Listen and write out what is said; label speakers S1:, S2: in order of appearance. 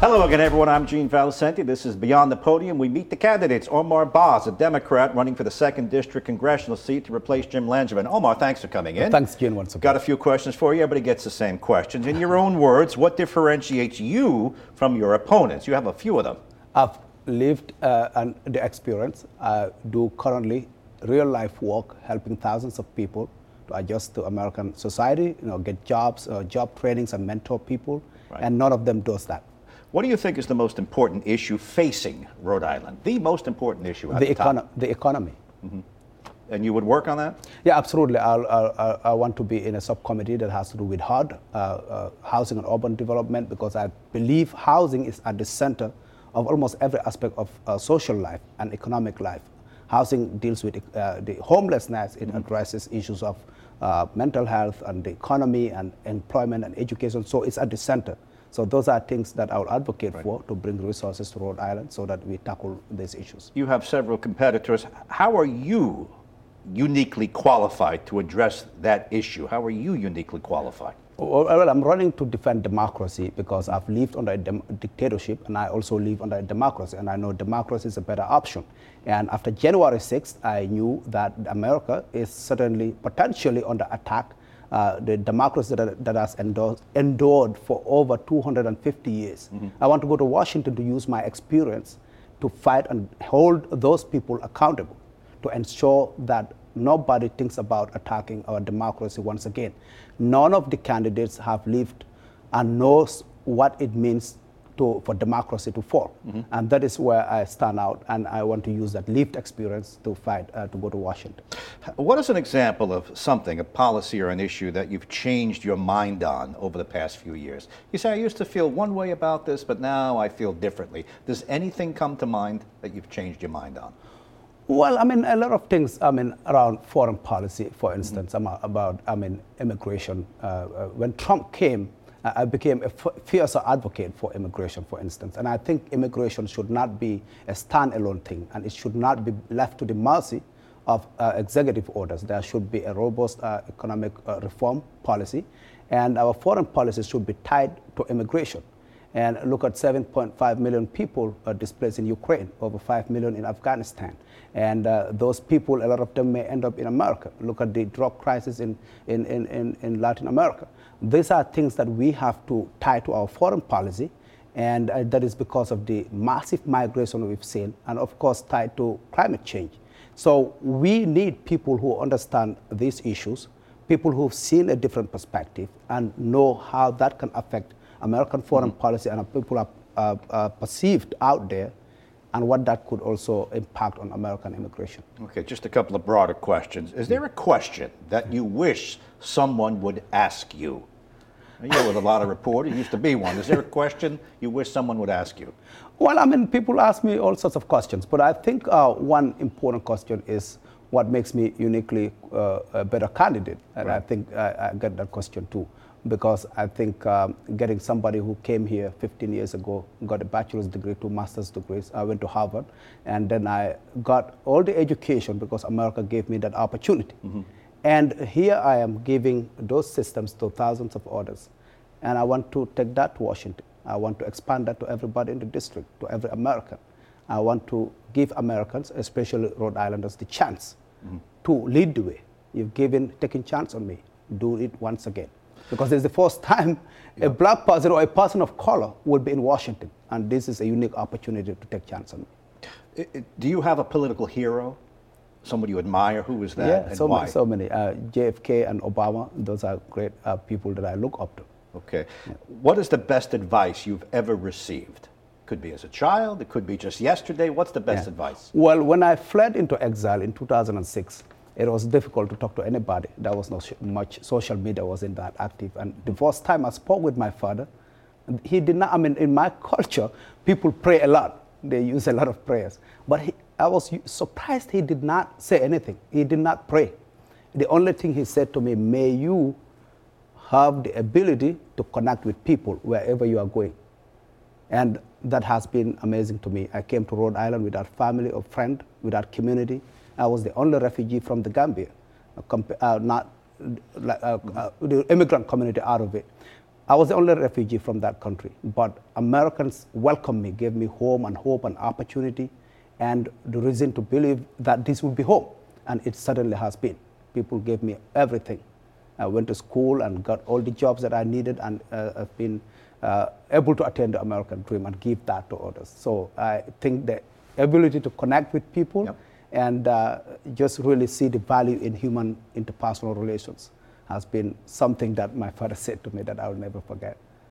S1: Hello again, everyone. I'm Gene Valicenti. This is Beyond the Podium. We meet the candidates. Omar Bah, a Democrat running for the 2nd District congressional seat to replace Jim Langevin. Omar, thanks for coming in.
S2: Thanks, Gene, once again.
S1: Got a few questions for you. Everybody gets the same questions. In your own words, what differentiates you from your opponents? You have a few of them.
S2: I've lived uh, and the experience. I do currently real life work helping thousands of people to adjust to American society, you know, get jobs, uh, job trainings, and mentor people.
S1: Right.
S2: And none of them does that.
S1: What do you think is the most important issue facing Rhode Island? The most important issue
S2: The,
S1: the,
S2: econo- the economy.
S1: And you would work on that?
S2: Yeah, absolutely. I'll, I'll, I'll- want to be in a subcommittee that has to do with HUD, uh, uh, housing and urban development, because I believe housing is at the center of almost every aspect of uh, social life and economic life. Housing deals with uh, the homelessness, it addresses issues of uh, mental health and the economy and employment and education, so it's at the center. So those are things that I will advocate for to bring resources to Rhode Island so that we tackle these issues.
S1: You have several competitors. How are you uniquely qualified to address that issue? How are you uniquely qualified?
S2: Well, well, I'm running to defend democracy because I've lived under a dem- dictatorship and I also live under a democracy, and I know democracy is a better option. And after January 6th, I knew that America is certainly potentially under attack. Uh, the democracy that, that has endured, endured for over 250 years. I want to go to Washington to use my experience to fight and hold those people accountable to ensure that nobody thinks about attacking our democracy once again. None of the candidates have lived and knows what it means to, for democracy to fall. And that is where I stand out, and I want to use that lived experience to fight, uh, to go to Washington.
S1: What is an example of something, a policy or an issue that you've changed your mind on over the past few years? You say, I used to feel one way about this, but now I feel differently. Does anything come to mind that you've changed your mind on?
S2: Well, I mean, a lot of things, I mean, around foreign policy, for instance, I'm about, I mean, immigration. Uh, uh, when Trump came, I became a fiercer advocate for immigration, for instance. And I think immigration should not be a standalone thing, and it should not be left to the mercy of uh, executive orders. There should be a robust uh, economic uh, reform policy, and our foreign policy should be tied to immigration and look at 7.5 million people uh, displaced in Ukraine, over 5 million in Afghanistan. And uh, those people, a lot of them may end up in America. Look at the drug crisis in, in, in, in, in Latin America. These are things that we have to tie to our foreign policy, and uh, that is because of the massive migration we've seen, and of course, tied to climate change. So we need people who understand these issues, people who've seen a different perspective, and know how that can affect American foreign policy and people are uh, uh, perceived out there, and what that could also impact on American immigration.
S1: Okay, just a couple of broader questions. Is there a question that you wish someone would ask you? You're with a lot of reporters, you used to be one. Is there a question you wish someone would ask you?
S2: Well, I mean, people ask me all sorts of questions, but I think uh, one important question is what makes me uniquely uh, a better candidate, and I think I, I get that question too, because I think um, getting somebody who came here 15 years ago, got a bachelor's degree, two master's degrees, I went to Harvard, and then I got all the education because America gave me that opportunity. And here I am giving those systems to thousands of others. And I want to take that to Washington. I want to expand that to everybody in the district, to every American. I want to give Americans, especially Rhode Islanders, the chance to lead the way. You've given, taken chance on me. Do it once again. Because it's the first time a black person or a person of color will be in Washington. And this is a unique opportunity to take chance on me.
S1: I- I- Do you have a political hero? Somebody you admire? Who is that
S2: yeah,
S1: and
S2: so
S1: why?
S2: many, so many. Uh, JFK and Obama, those are great uh, people that I look up to.
S1: Okay. What is the best advice you've ever received? Could be as a child, it could be just yesterday. What's the best
S2: Yeah.
S1: advice?
S2: Well, when I fled into exile in 2006, it was difficult to talk to anybody. There was not much social media wasn't that active. And the first time I spoke with my father, he did not. I mean, in my culture, people pray a lot. They use a lot of prayers. But he, I was surprised he did not say anything. He did not pray. The only thing he said to me, "May you have the ability to connect with people wherever you are going." And that has been amazing to me. I came to Rhode Island without family or friend, without community. I was the only refugee from the Gambia, uh, not uh, uh, the immigrant community out of it. I was the only refugee from that country, but Americans welcomed me, gave me home and hope and opportunity, and the reason to believe that this would be home, and it certainly has been. People gave me everything. I went to school and got all the jobs that I needed, and uh, have been able to attain the American dream and give that to others. So I think the ability to connect with people
S1: Yep.
S2: And uh, just really see the value in human interpersonal relations has been something that my father said to me that I will never forget.